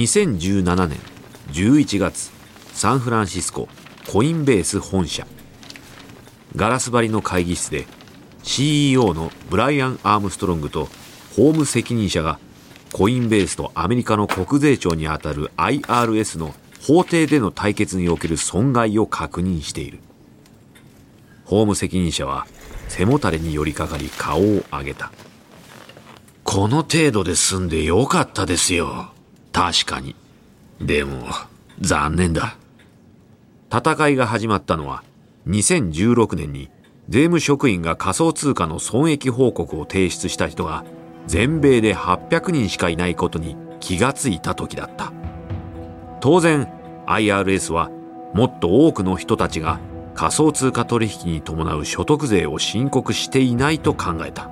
2017年11月サンフランシスココインベース本社。ガラス張りの会議室で CEO のブライアン・アームストロングと法務責任者がコインベースとアメリカの国税庁にあたる IRS の法廷での対決における損害を確認している。法務責任者は背もたれに寄りかかり顔を上げた。この程度で済んでよかったですよ。確かに。でも残念だ。戦いが始まったのは2016年に税務職員が仮想通貨の損益報告を提出した人が全米で800人しかいないことに気がついた時だった。当然 IRS はもっと多くの人たちが仮想通貨取引に伴う所得税を申告していないと考えた。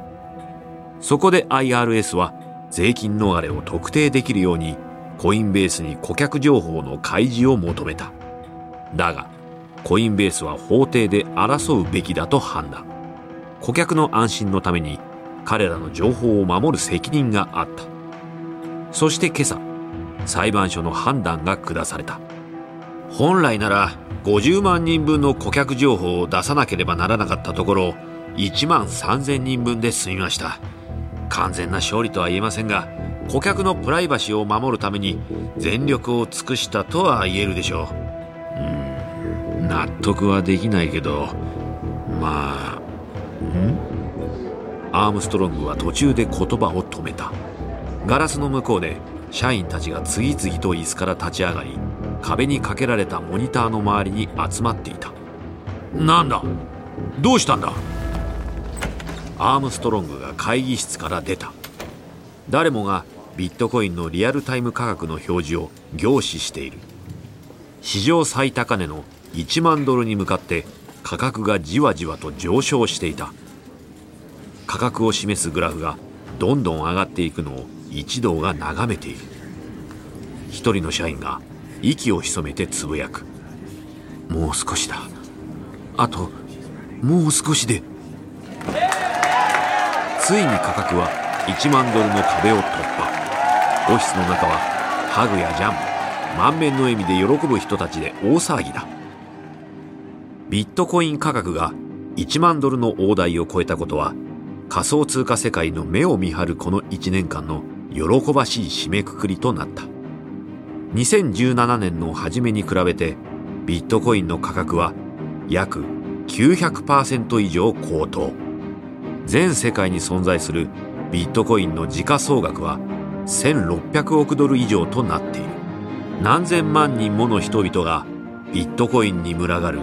そこで IRS は税金逃れを特定できるようにコインベースに顧客情報の開示を求めた。だがコインベースは法廷で争うべきだと判断。顧客の安心のために彼らの情報を守る責任があった。そして今朝裁判所の判断が下された。本来なら50万人分の顧客情報を出さなければならなかったところ1万3000人分で済みました。完全な勝利とは言えませんが顧客のプライバシーを守るために全力を尽くしたとは言えるでしょう。うん。納得はできないけどまあん？アームストロングは途中で言葉を止めた。ガラスの向こうで社員たちが次々と椅子から立ち上がり壁にかけられたモニターの周りに集まっていた。なんだ？どうしたんだ？アームストロングが会議室から出た。誰もがビットコインのリアルタイム価格の表示を凝視している。史上最高値の1万ドルに向かって価格がじわじわと上昇していた。価格を示すグラフがどんどん上がっていくのを一同が眺めている。一人の社員が息を潜めてつぶやく。もう少しだ。あともう少しで。ついに価格は1万ドルの壁を突破。オフィスの中はハグやジャン満面の笑みで喜ぶ人たちで大騒ぎだ。ビットコイン価格が1万ドルの大台を超えたことは仮想通貨世界の目を見張るこの1年間の喜ばしい締めくくりとなった。2017年の初めに比べてビットコインの価格は約900%以上高騰。全世界に存在するビットコインの時価総額は1600億ドル以上となっている。何千万人もの人々がビットコインに群がる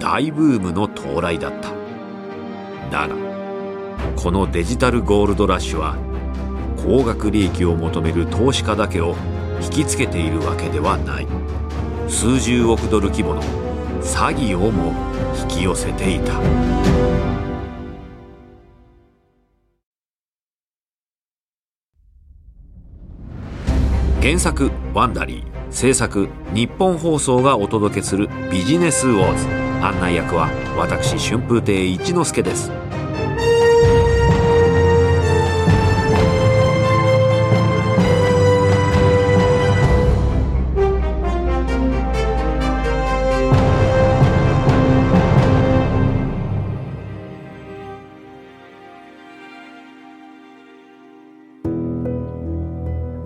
大ブームの到来だった。だがこのデジタルゴールドラッシュは高額利益を求める投資家だけを引きつけているわけではない。数十億ドル規模の詐欺をも引き寄せていた。原作ワンダリー。制作日本放送がお届けするビジネスウォーズ。案内役は私春風亭一之輔です。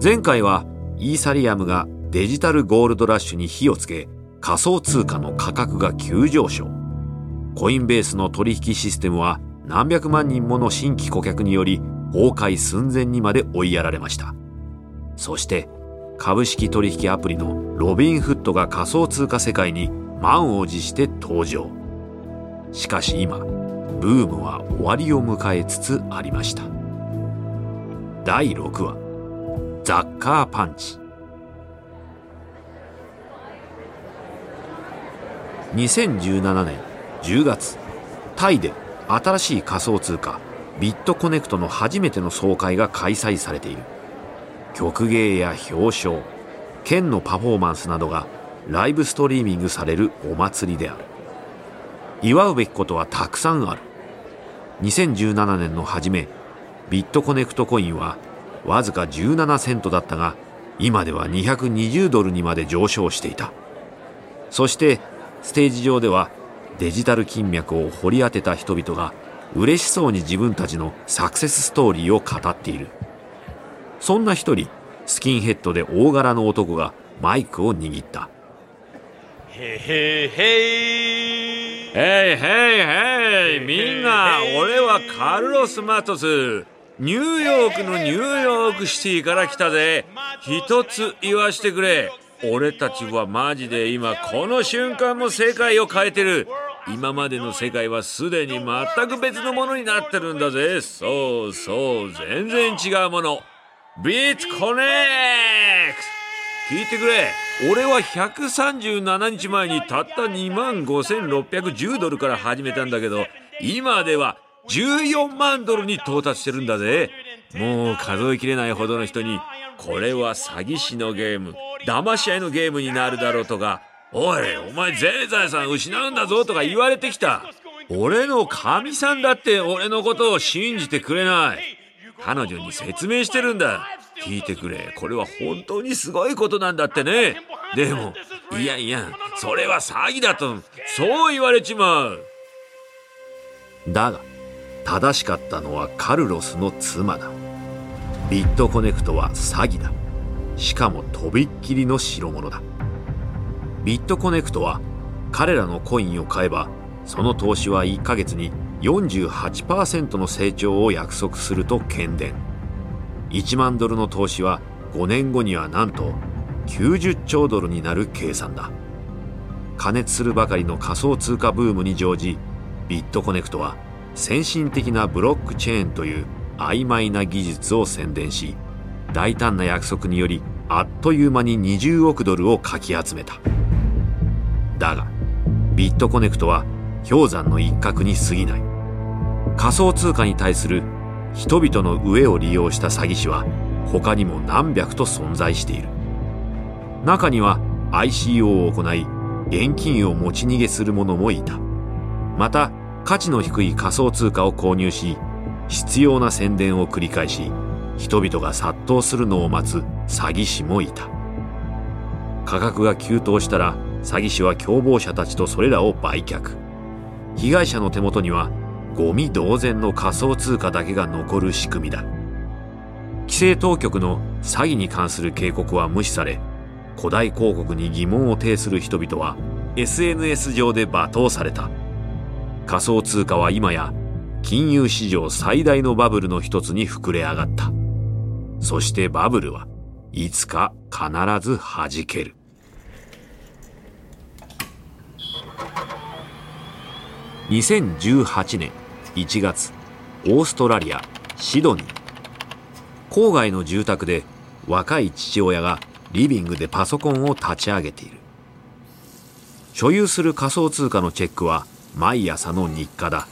前回はイーサリアムがデジタルゴールドラッシュに火をつけ仮想通貨の価格が急上昇。コインベースの取引システムは何百万人もの新規顧客により崩壊寸前にまで追いやられました。そして株式取引アプリのロビンフットが仮想通貨世界に満を持して登場。しかし今ブームは終わりを迎えつつありました。第6話。ザッカーパンチ。2017年10月タイで新しい仮想通貨ビットコネクトの初めての総会が開催されている。曲芸や表彰剣のパフォーマンスなどがライブストリーミングされるお祭りである。祝うべきことはたくさんある。2017年の初めビットコネクトコインはわずか17セントだったが今では220ドルにまで上昇していた。そしてステージ上ではデジタル金脈を掘り当てた人々が嬉しそうに自分たちのサクセスストーリーを語っている。そんな一人スキンヘッドで大柄の男がマイクを握った。へへへへいへいへいみんな俺はカルロス・マトスニューヨークのニューヨークシティから来たぜ。一つ言わしてくれ。俺たちはマジで今この瞬間も世界を変えてる。今までの世界はすでに全く別のものになってるんだぜ。そうそう全然違うもの。ビートコネクト。聞いてくれ。俺は137日前にたった2万5610ドルから始めたんだけど今では14万ドルに到達してるんだぜ。もう数えきれないほどの人にこれは詐欺師のゲーム騙し合いのゲームになるだろうとかおいお前全財産失うんだぞとか言われてきた。俺の神さんだって俺のことを信じてくれない。彼女に説明してるんだ。聞いてくれ。これは本当にすごいことなんだってね。でもいやいやそれは詐欺だとそう言われちまう。だが正しかったのはカルロスの妻だ。ビットコネクトは詐欺だ。しかもとびっきりの代物だ。ビットコネクトは彼らのコインを買えばその投資は1ヶ月に48%の成長を約束すると喧伝1万ドルの投資は5年後にはなんと90兆ドルになる計算だ。加熱するばかりの仮想通貨ブームに乗じビットコネクトは先進的なブロックチェーンという曖昧な技術を宣伝し大胆な約束によりあっという間に20億ドルをかき集めた。だがビットコネクトは氷山の一角に過ぎない。仮想通貨に対する人々の飢えを利用した詐欺師は他にも何百と存在している。中には ICO を行い現金を持ち逃げする者もいた。また価値の低い仮想通貨を購入し必要な宣伝を繰り返し人々が殺到するのを待つ詐欺師もいた。価格が急騰したら詐欺師は共謀者たちとそれらを売却。被害者の手元にはゴミ同然の仮想通貨だけが残る仕組みだ。規制当局の詐欺に関する警告は無視され古代広告に疑問を呈する人々は SNS 上で罵倒された。仮想通貨は今や金融史上最大のバブルの一つに膨れ上がった。そしてバブルはいつか必ず弾ける。2018年1月オーストラリアシドニー。郊外の住宅で若い父親がリビングでパソコンを立ち上げている。所有する仮想通貨のチェックは毎朝の日課だ。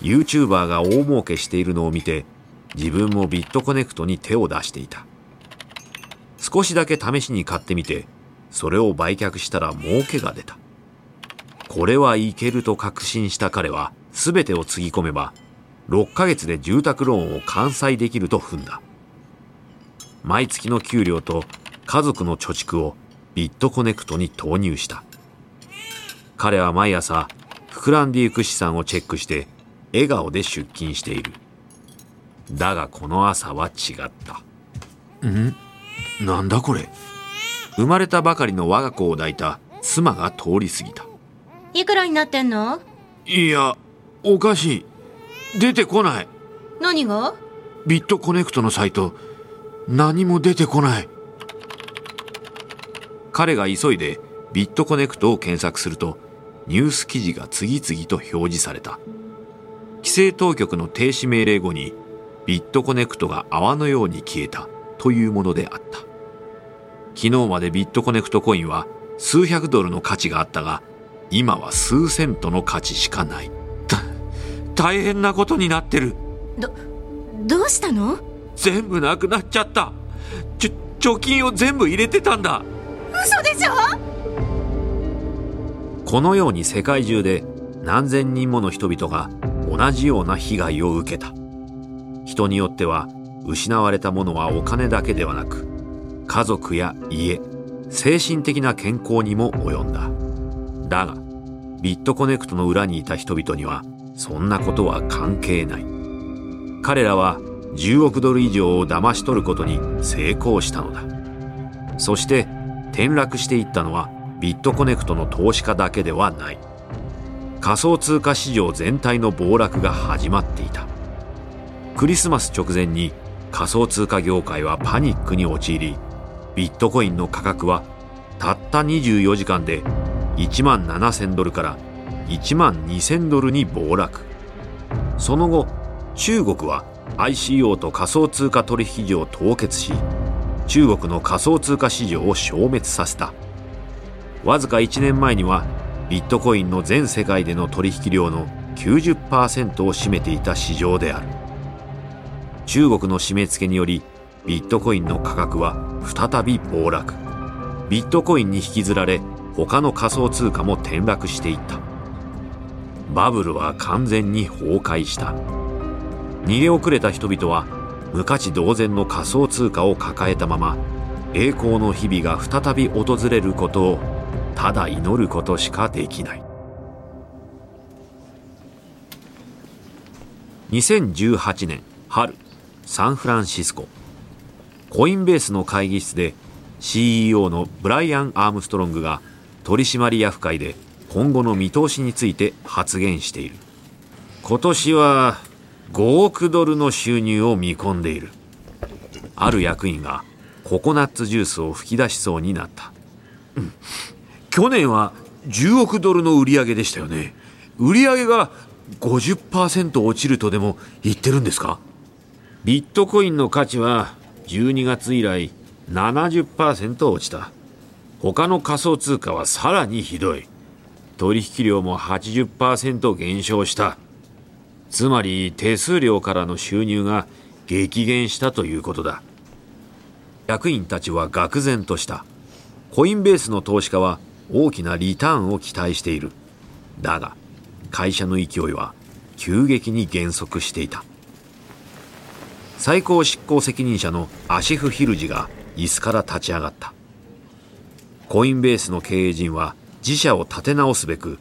YouTuber が大儲けしているのを見て自分もビットコネクトに手を出していた。少しだけ試しに買ってみてそれを売却したら儲けが出た。これはいけると確信した彼は全てをつぎ込めば6ヶ月で住宅ローンを完済できると踏んだ。毎月の給料と家族の貯蓄をビットコネクトに投入した。彼は毎朝膨らんでいく資産をチェックして笑顔で出勤している。だがこの朝は違った。ん？なんだこれ？生まれたばかりの我が子を抱いた妻が通り過ぎた。いくらになってんの？いやおかしい。出てこない。何が？ビットコネクトのサイト。何も出てこない。彼が急いでビットコネクトを検索するとニュース記事が次々と表示された。規制当局の停止命令後にビットコネクトが泡のように消えたというものであった。昨日までビットコネクトコインは数百ドルの価値があったが今は数セントの価値しかない。大変なことになってる。どどうしたの？全部なくなっちゃった。ちょ貯金を全部入れてたんだ。嘘でしょ？このように世界中で何千人もの人々が同じような被害を受けた。人によっては失われたものはお金だけではなく家族や家精神的な健康にも及んだ。だがビットコネクトの裏にいた人々にはそんなことは関係ない。彼らは10億ドル以上を騙し取ることに成功したのだ。そして転落していったのはビットコネクトの投資家だけではない。仮想通貨市場全体の暴落が始まっていた。クリスマス直前に仮想通貨業界はパニックに陥りビットコインの価格はたった24時間で1万7000ドルから1万2000ドルに暴落。その後中国は ICO と仮想通貨取引所を凍結し中国の仮想通貨市場を消滅させた。わずか1年前にはビットコインの全世界での取引量の90%を占めていた市場である。中国の締め付けによりビットコインの価格は再び暴落。ビットコインに引きずられ他の仮想通貨も転落していった。バブルは完全に崩壊した。逃げ遅れた人々は無価値同然の仮想通貨を抱えたまま栄光の日々が再び訪れることをただ祈ることしかできない。2018年春サンフランシスコ。コインベースの会議室で CEO のブライアン・アームストロングが取締役会で今後の見通しについて発言している。今年は5億ドルの収入を見込んでいる。ある役員がココナッツジュースを吹き出しそうになった、うん、去年は10億ドルの売り上げでしたよね。売り上げが50%落ちるとでも言ってるんですか？ビットコインの価値は12月以来70%落ちた。他の仮想通貨はさらにひどい。取引量も80%減少した。つまり手数料からの収入が激減したということだ。役員たちは愕然とした。コインベースの投資家は大きなリターンを期待している。だが会社の勢いは急激に減速していた。最高執行責任者のアシフ・ヒルジが椅子から立ち上がった。コインベースの経営陣は自社を立て直すべく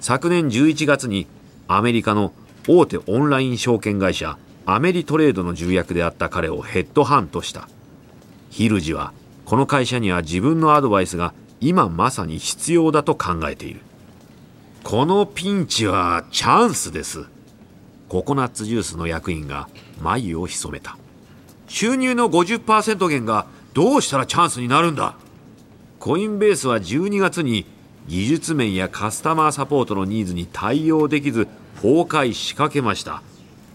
昨年11月にアメリカの大手オンライン証券会社アメリトレードの重役であった彼をヘッドハントした。ヒルジはこの会社には自分のアドバイスが今まさに必要だと考えている。このピンチはチャンスです。ココナッツジュースの役員が眉を潜めた。収入の50%減がどうしたらチャンスになるんだ？コインベースは12月に技術面やカスタマーサポートのニーズに対応できず崩壊しかけました。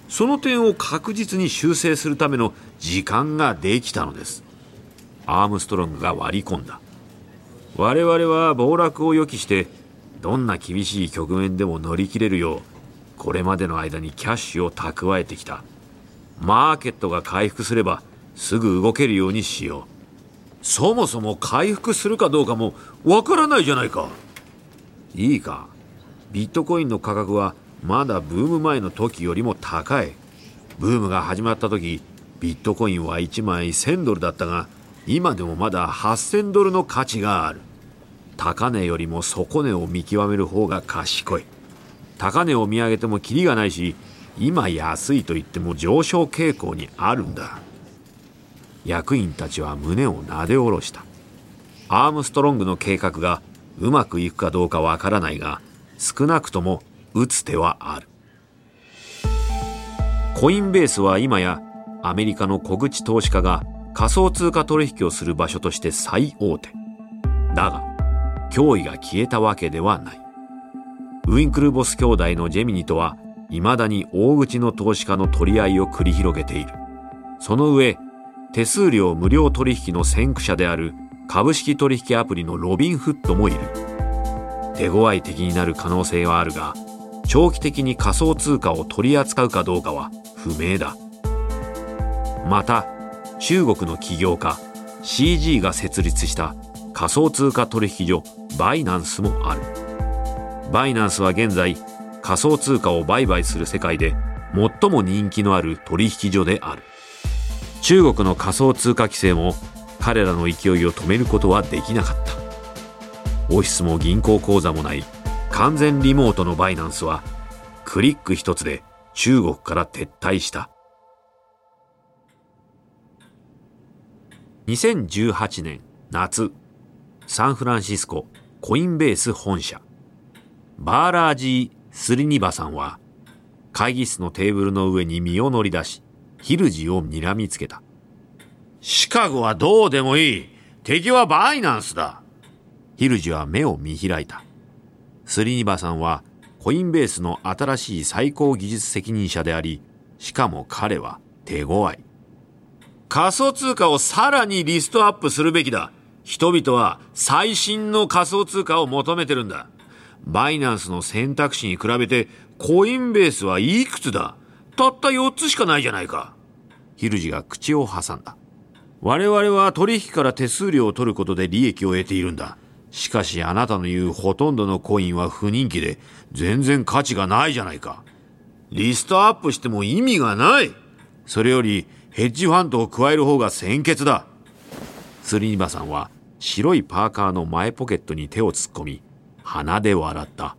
その点を確実に修正するための時間ができたのです。アームストロングが割り込んだ。我々は暴落を予期してどんな厳しい局面でも乗り切れるようこれまでの間にキャッシュを蓄えてきた。マーケットが回復すればすぐ動けるようにしよう。そもそも回復するかどうかもわからないじゃないか。いいか。ビットコインの価格はまだブーム前の時よりも高い。ブームが始まった時ビットコインは1枚1000ドルだったが今でもまだ8000ドルの価値がある。高値よりも底値を見極める方が賢い。高値を見上げてもキリがないし今安いと言っても上昇傾向にあるんだ。役員たちは胸をなで下ろした。アームストロングの計画がうまくいくかどうかわからないが少なくとも打つ手はある。コインベースは今やアメリカの小口投資家が仮想通貨取引をする場所として最大手。だが脅威が消えたわけではない。ウィンクルボス兄弟のジェミニとは未だに大口の投資家の取り合いを繰り広げている。その上手数料無料取引の先駆者である株式取引アプリのロビンフットもいる。手強い敵になる可能性はあるが長期的に仮想通貨を取り扱うかどうかは不明だ。また中国の起業家 CG が設立した仮想通貨取引所バイナンスもある。バイナンスは現在仮想通貨を売買する世界で最も人気のある取引所である。中国の仮想通貨規制も彼らの勢いを止めることはできなかった。オフィスも銀行口座もない。完全リモートのバイナンスはクリック一つで中国から撤退した。2018年夏。サンフランシスココインベース本社。バーラージー・スリニバさんは会議室のテーブルの上に身を乗り出しヒルジを睨みつけた。シカゴはどうでもいい。敵はバイナンスだ。ヒルジは目を見開いた。スリニバさんはコインベースの新しい最高技術責任者でありしかも彼は手強い仮想通貨をさらにリストアップするべきだ人々は最新の仮想通貨を求めてるんだバイナンスの選択肢に比べてコインベースはいくつだ？たった4つしかないじゃないか。ヒルジが口を挟んだ。我々は取引から手数料を取ることで利益を得ているんだ。しかしあなたの言うほとんどのコインは不人気で全然価値がないじゃないか。リストアップしても意味がない。それよりヘッジファンドを加える方が先決だ。スリニバさんは白いパーカーの前ポケットに手を突っ込み、鼻で笑った。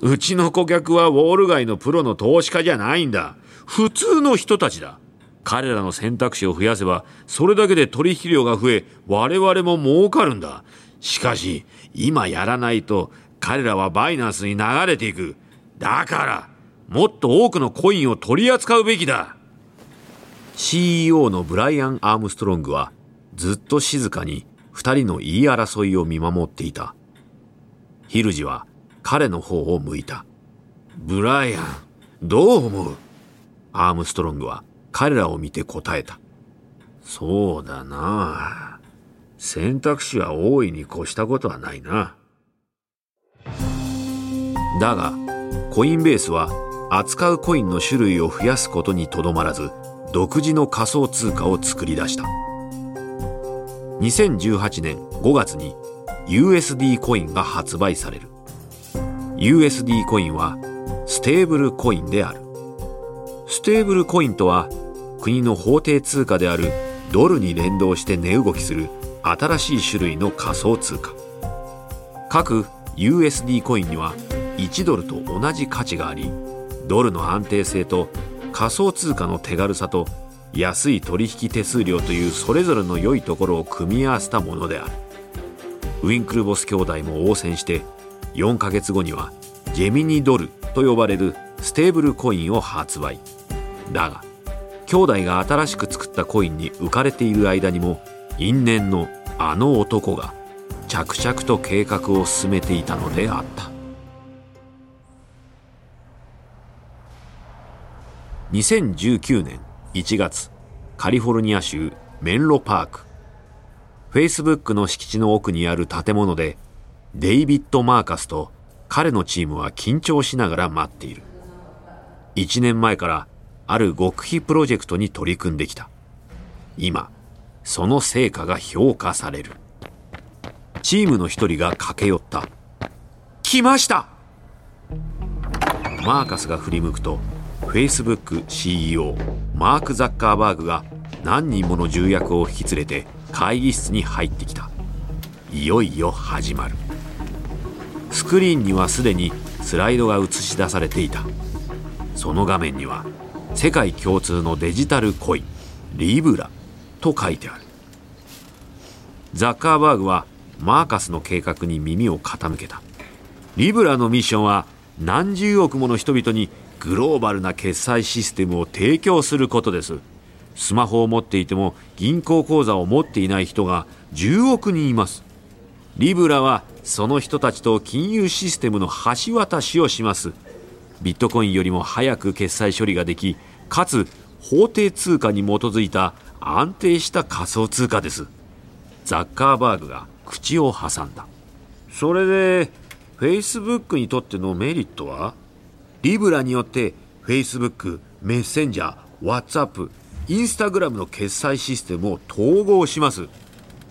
うちの顧客はウォール街のプロの投資家じゃないんだ。普通の人たちだ。彼らの選択肢を増やせば、それだけで取引量が増え、我々も儲かるんだ。しかし、今やらないと、彼らはバイナンスに流れていく。だから、もっと多くのコインを取り扱うべきだ。CEO のブライアン・アームストロングは、ずっと静かに二人の言い争いを見守っていた。ヒルジは彼の方を向いた。ブライアン、どう思う？アームストロングは彼らを見て答えた。そうだな選択肢は大いに越したことはないな。だが、コインベースは扱うコインの種類を増やすことにとどまらず、独自の仮想通貨を作り出した。2018年5月に USD コインが発売される。USD コインはステーブルコインであるステーブルコインとは国の法定通貨であるドルに連動して値動きする新しい種類の仮想通貨各 USD コインには1ドルと同じ価値がありドルの安定性と仮想通貨の手軽さと安い取引手数料というそれぞれの良いところを組み合わせたものである。ウィンクルボス兄弟も応戦して4ヶ月後にはジェミニドルと呼ばれるステーブルコインを発売。だが兄弟が新しく作ったコインに浮かれている間にも因縁のあの男が着々と計画を進めていたのであった。2019年1月カリフォルニア州メンロパークフェイスブックの敷地の奥にある建物でデイビッド・マーカスと彼のチームは緊張しながら待っている。1年前からある極秘プロジェクトに取り組んできた。今、その成果が評価される。チームの一人が駆け寄った。来ましたマーカスが振り向くと、Facebook CEO マーク・ザッカーバーグが何人もの重役を引き連れて会議室に入ってきた。いよいよ始まる。スクリーンにはすでにスライドが映し出されていたその画面には世界共通のデジタルコインリブラと書いてあるザッカーバーグはマーカスの計画に耳を傾けたリブラのミッションは何十億もの人々にグローバルな決済システムを提供することです。スマホを持っていても銀行口座を持っていない人が10億人います。リブラはその人たちと金融システムの橋渡しをします。ビットコインよりも早く決済処理ができかつ法定通貨に基づいた安定した仮想通貨です。ザッカーバーグが口を挟んだ。それでフェイスブックにとってのメリットは？リブラによってフェイスブックメッセンジャー、ワッツアップ、インスタグラムの決済システムを統合します。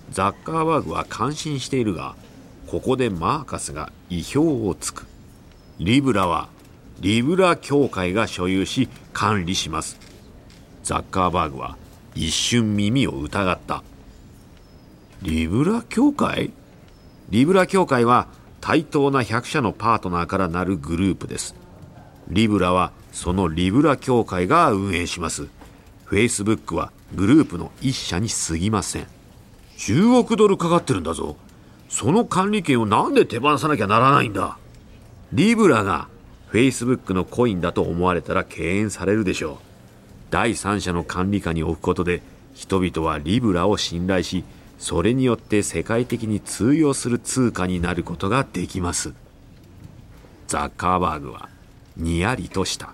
ザッカーバーグは感心しているがここでマーカスが意表をつく。リブラはリブラ協会が所有し管理します。ザッカーバーグは一瞬耳を疑った。リブラ協会？リブラ協会は対等な100社のパートナーからなるグループです。リブラはそのリブラ協会が運営します。フェイスブックはグループの一社に過ぎません。10億ドルかかってるんだぞ。その管理権をなんで手放さなきゃならないんだ。リブラがフェイスブックのコインだと思われたら敬遠されるでしょう。第三者の管理下に置くことで人々はリブラを信頼しそれによって世界的に通用する通貨になることができます。ザッカーバーグはにやりとした。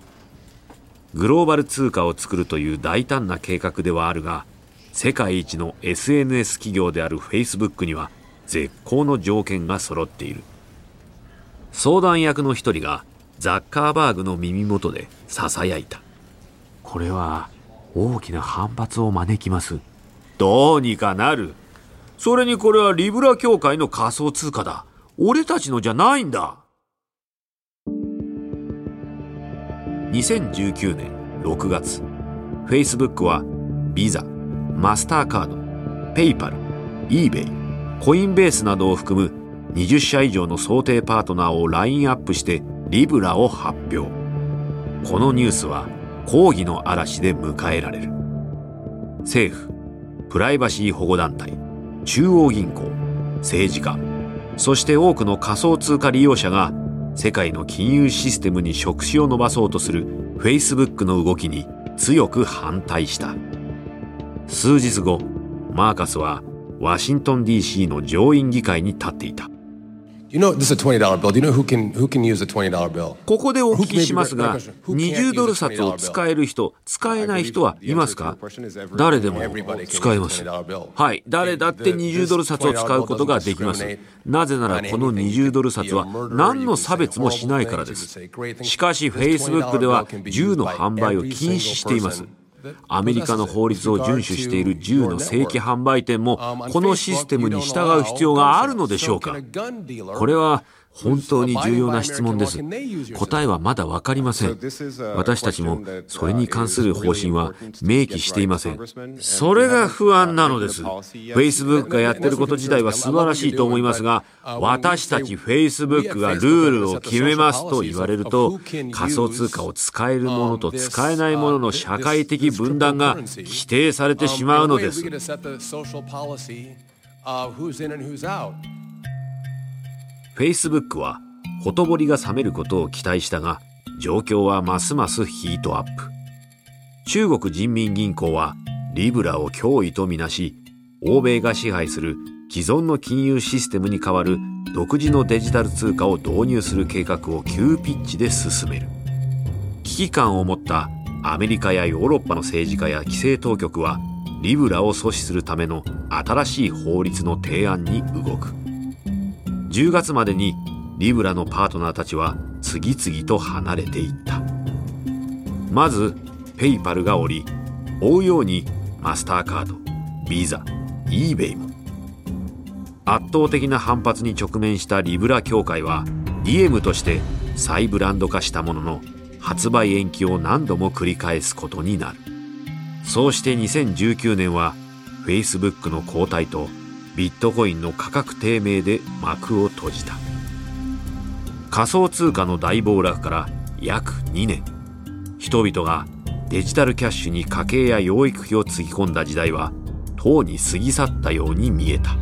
グローバル通貨を作るという大胆な計画ではあるが世界一の SNS 企業であるフェイスブックには絶好の条件が揃っている。相談役の一人がザッカーバーグの耳元で囁いた。これは大きな反発を招きます。どうにかなる。それにこれはリブラ協会の仮想通貨だ。俺たちのじゃないんだ2019年6月 Facebook はビザマスターカードペイパル eBay コインベースなどを含む20社以上の想定パートナーをラインアップしてリブラを発表。このニュースは抗議の嵐で迎えられる。政府プライバシー保護団体中央銀行政治家そして多くの仮想通貨利用者が世界の金融システムに触手を伸ばそうとする Facebook の動きに強く反対した。数日後マーカスはワシントン DC の上院議会に立っていた。You know, this is a $20 bill. Do you know who can, who can use a $20 bill? ここでお聞きしますが、20ドル札を使える人、使えない人はいますか？誰でも使えます。はい、誰だって20ドル札を使うことができます。なぜならこの20ドル札は何の差別もしないからです。しかし Facebook では銃の販売を禁止しています。アメリカの法律を遵守している銃の正規販売店もこのシステムに従う必要があるのでしょうか？これは本当に重要な質問です。答えはまだわかりません。私たちもそれに関する方針は明記していません。それが不安なのです。Facebook がやってること自体は素晴らしいと思いますが、私たち Facebook がルールを決めますと言われると、仮想通貨を使えるものと使えないものの社会的分断が規定されてしまうのです。Facebook はほとぼりが冷めることを期待したが状況はますますヒートアップ。中国人民銀行はリブラを脅威とみなし欧米が支配する既存の金融システムに代わる独自のデジタル通貨を導入する計画を急ピッチで進める。危機感を持ったアメリカやヨーロッパの政治家や規制当局はリブラを阻止するための新しい法律の提案に動く。10月までにリブラのパートナーたちは次々と離れていった。まずペイパルがおり追うようにマスターカードビザ eBay も。圧倒的な反発に直面したリブラ協会は DM として再ブランド化したものの発売延期を何度も繰り返すことになる。そうして2019年は Facebook の後退とビットコインの価格低迷で幕を閉じた。仮想通貨の大暴落から約2年。人々がデジタルキャッシュに家計や養育費をつぎ込んだ時代はとうに過ぎ去ったように見えた。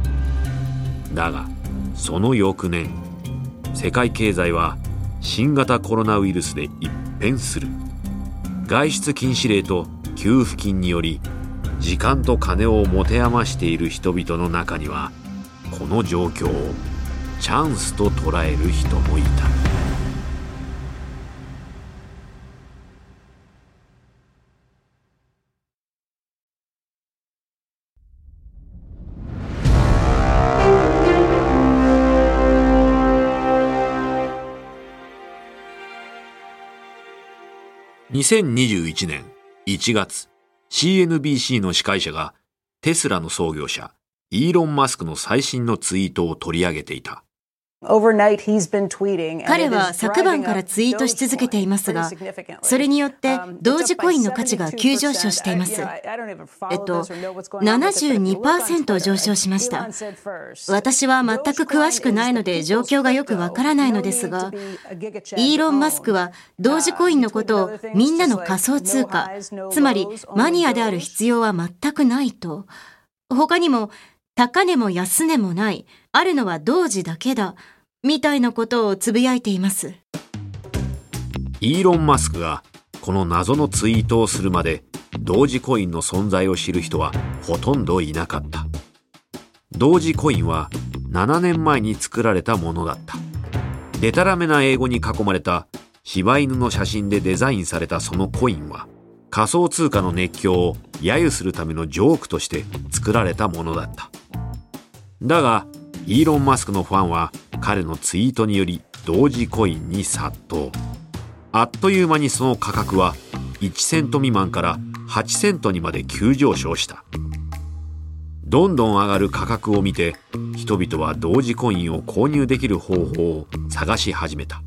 だがその翌年世界経済は新型コロナウイルスで一変する。外出禁止令と給付金により時間と金を持て余している人々の中にはこの状況をチャンスと捉える人もいた。2021年1月。CNBC の司会者がテスラの創業者イーロン・マスクの最新のツイートを取り上げていた。彼は昨晩からツイートし続けていますが、それによって同時コインの価値が急上昇しています。えっと、72%上昇しました。私は全く詳しくないので状況がよくわからないのですが、イーロン・マスクは同時コインのことをみんなの仮想通貨、つまりマニアである必要は全くないと、他にも高値も安値もない、あるのは同時だけだ、みたいなことをつぶやいています。イーロン・マスクがこの謎のツイートをするまで同時コインの存在を知る人はほとんどいなかった。同時コインは7年前に作られたものだった。デタラメな英語に囲まれた柴犬の写真でデザインされたそのコインは仮想通貨の熱狂を揶揄するためのジョークとして作られたものだった。だが、イーロン・マスクのファンは彼のツイートにより同時コインに殺到。あっという間にその価格は1セント未満から8セントにまで急上昇した。どんどん上がる価格を見て人々は同時コインを購入できる方法を探し始めた。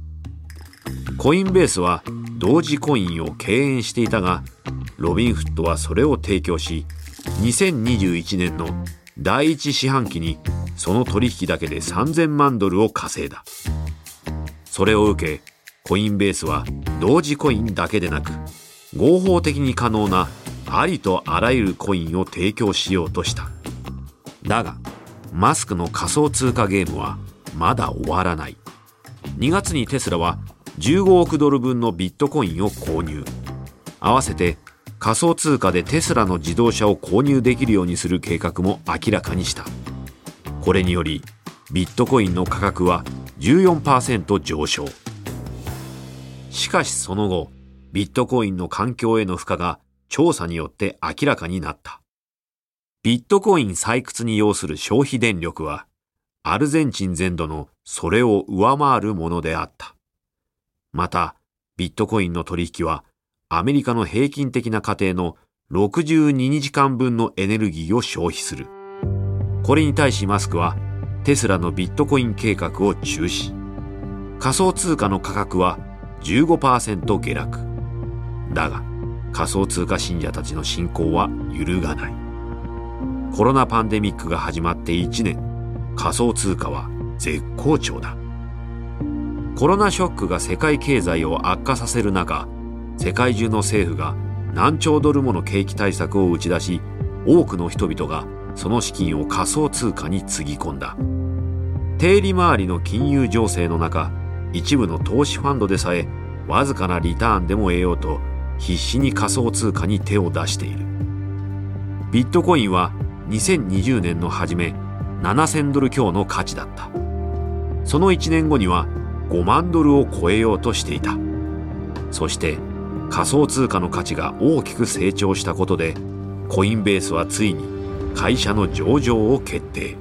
コインベースは同時コインを敬遠していたがロビンフットはそれを提供し2021年の第一四半期にその取引だけで3000万ドルを稼いだ。それを受けコインベースは同時コインだけでなく合法的に可能なありとあらゆるコインを提供しようとした。だがマスクの仮想通貨ゲームはまだ終わらない。2月にテスラは15億ドル分のビットコインを購入。合わせて仮想通貨でテスラの自動車を購入できるようにする計画も明らかにした。これによりビットコインの価格は14%上昇。しかしその後ビットコインの環境への負荷が調査によって明らかになった。ビットコイン採掘に要する消費電力はアルゼンチン全土のそれを上回るものであった。またビットコインの取引はアメリカの平均的な家庭の62日間分のエネルギーを消費する。これに対しマスクはテスラのビットコイン計画を中止。仮想通貨の価格は15%下落。だが仮想通貨信者たちの信仰は揺るがない。コロナパンデミックが始まって1年、仮想通貨は絶好調だ。コロナショックが世界経済を悪化させる中、世界中の政府が何兆ドルもの景気対策を打ち出し多くの人々がその資金を仮想通貨につぎ込んだ。低利回りの金融情勢の中一部の投資ファンドでさえわずかなリターンでも得ようと必死に仮想通貨に手を出している。ビットコインは2020年の初め7000ドル強の価値だった。その1年後には5万ドルを超えようとしていた。そして仮想通貨の価値が大きく成長したことでコインベースはついに会社の上場を決定。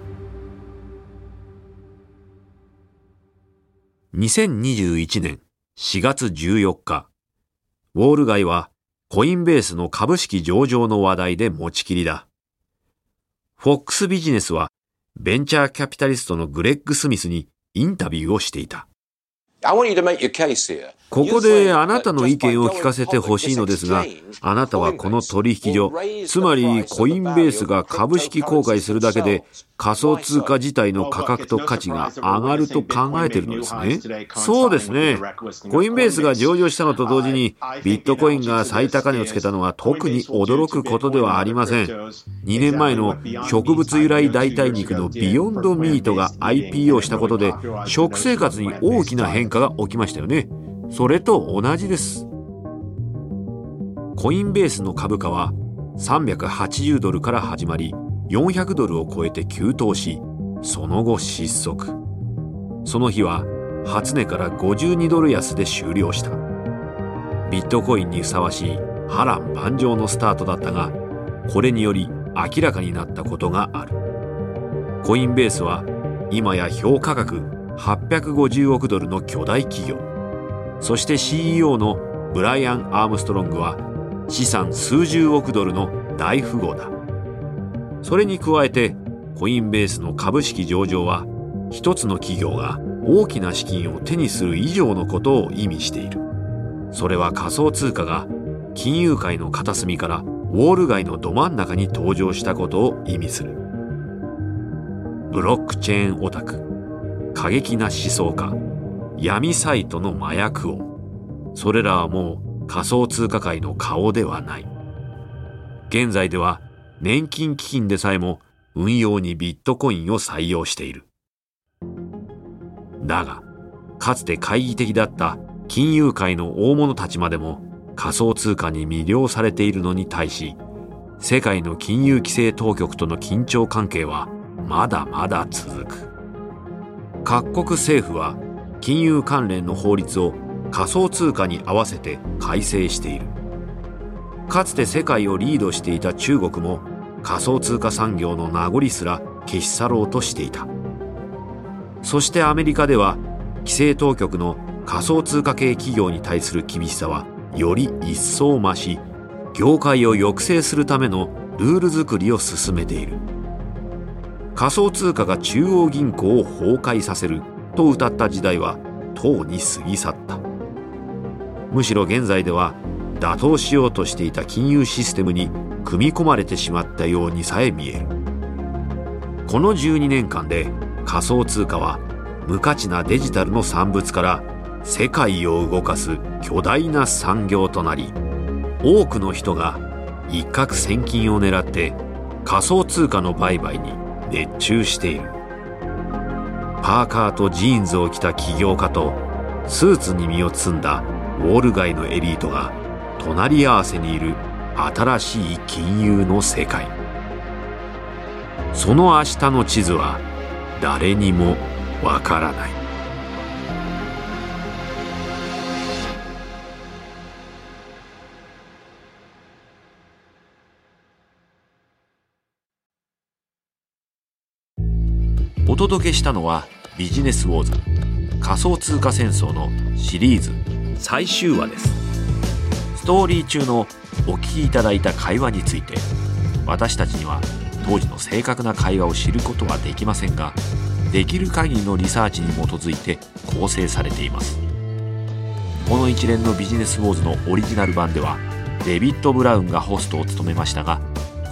2021年4月14日。ウォール街はコインベースの株式上場の話題で持ちきりだ。フォックスビジネスはベンチャーキャピタリストのグレッグ・スミスにインタビューをしていた。ここであなたの意見を聞かせてほしいのですが、あなたはこの取引所、つまりコインベースが株式公開するだけで仮想通貨自体の価格と価値が上がると考えているのですね。そうですね。コインベースが上場したのと同時にビットコインが最高値をつけたのは特に驚くことではありません。2年前の植物由来代替肉のビヨンドミートが IPO したことで食生活に大きな変化が起きましたよね。それと同じです。コインベースの株価は380ドルから始まり400ドルを超えて急騰し、その後失速。その日は初値から52ドル安で終了した。ビットコインにふさわしい波乱万丈のスタートだったが、これにより明らかになったことがある。コインベースは今や評価額850億ドルの巨大企業。そして CEO のブライアン・アームストロングは資産数十億ドルの大富豪だそれに加えてコインベースの株式上場は一つの企業が大きな資金を手にする以上のことを意味している。それは仮想通貨が金融界の片隅からウォール街のど真ん中に登場したことを意味する。ブロックチェーンオタク過激な思想家闇サイトの麻薬王。それらはもう仮想通貨界の顔ではない。現在では年金基金でさえも運用にビットコインを採用している。だがかつて懐疑的だった金融界の大物たちまでも仮想通貨に魅了されているのに対し世界の金融規制当局との緊張関係はまだまだ続く。各国政府は金融関連の法律を仮想通貨に合わせて改正している。かつて世界をリードしていた中国も仮想通貨産業の名残すら消し去ろうとしていた。そしてアメリカでは規制当局の仮想通貨系企業に対する厳しさはより一層増し業界を抑制するためのルール作りを進めている。仮想通貨が中央銀行を崩壊させると謳った時代はとうに過ぎ去った。むしろ現在では打倒しようとしていた金融システムに組み込まれてしまったようにさえ見える。この12年間で仮想通貨は無価値なデジタルの産物から世界を動かす巨大な産業となり多くの人が一攫千金を狙って仮想通貨の売買に熱中している。パーカーとジーンズを着た起業家とスーツに身を包んだウォール街のエリートが隣り合わせにいる新しい金融の世界。その明日の地図は誰にもわからない。お届けしたのはビジネスウォーズ。仮想通貨戦争のシリーズ。最終話です。トーリー中のお聞きいただいた会話について私たちには当時の正確な会話を知ることはできませんができる限りのリサーチに基づいて構成されています。この一連のビジネスウォーズのオリジナル版ではデビッド・ブラウンがホストを務めましたが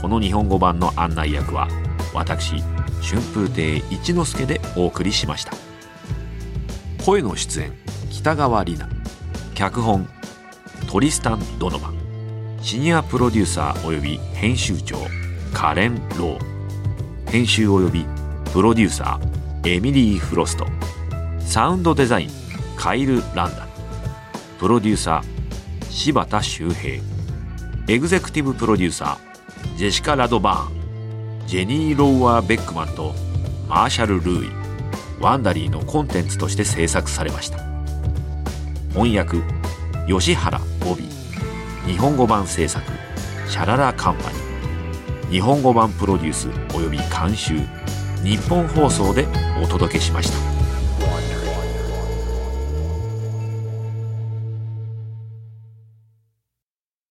この日本語版の案内役は私春風亭一之輔でお送りしました。声の出演北川里奈。脚本トリスタン・ドノバ。ンシニアプロデューサー及び編集長カレン・ロー。編集及びプロデューサーエミリー・フロスト。サウンドデザインカイル・ランダプロデューサー柴田修平。エグゼクティブプロデューサージェシカ・ラドバーン。ジェニー・ローワー・ベックマンとマーシャル・ルーイ。ワンダリーのコンテンツとして制作されました。翻訳吉原日本語版制作シャララカンパニー日本語版プロデュースおよび監修日本放送でお届けしました。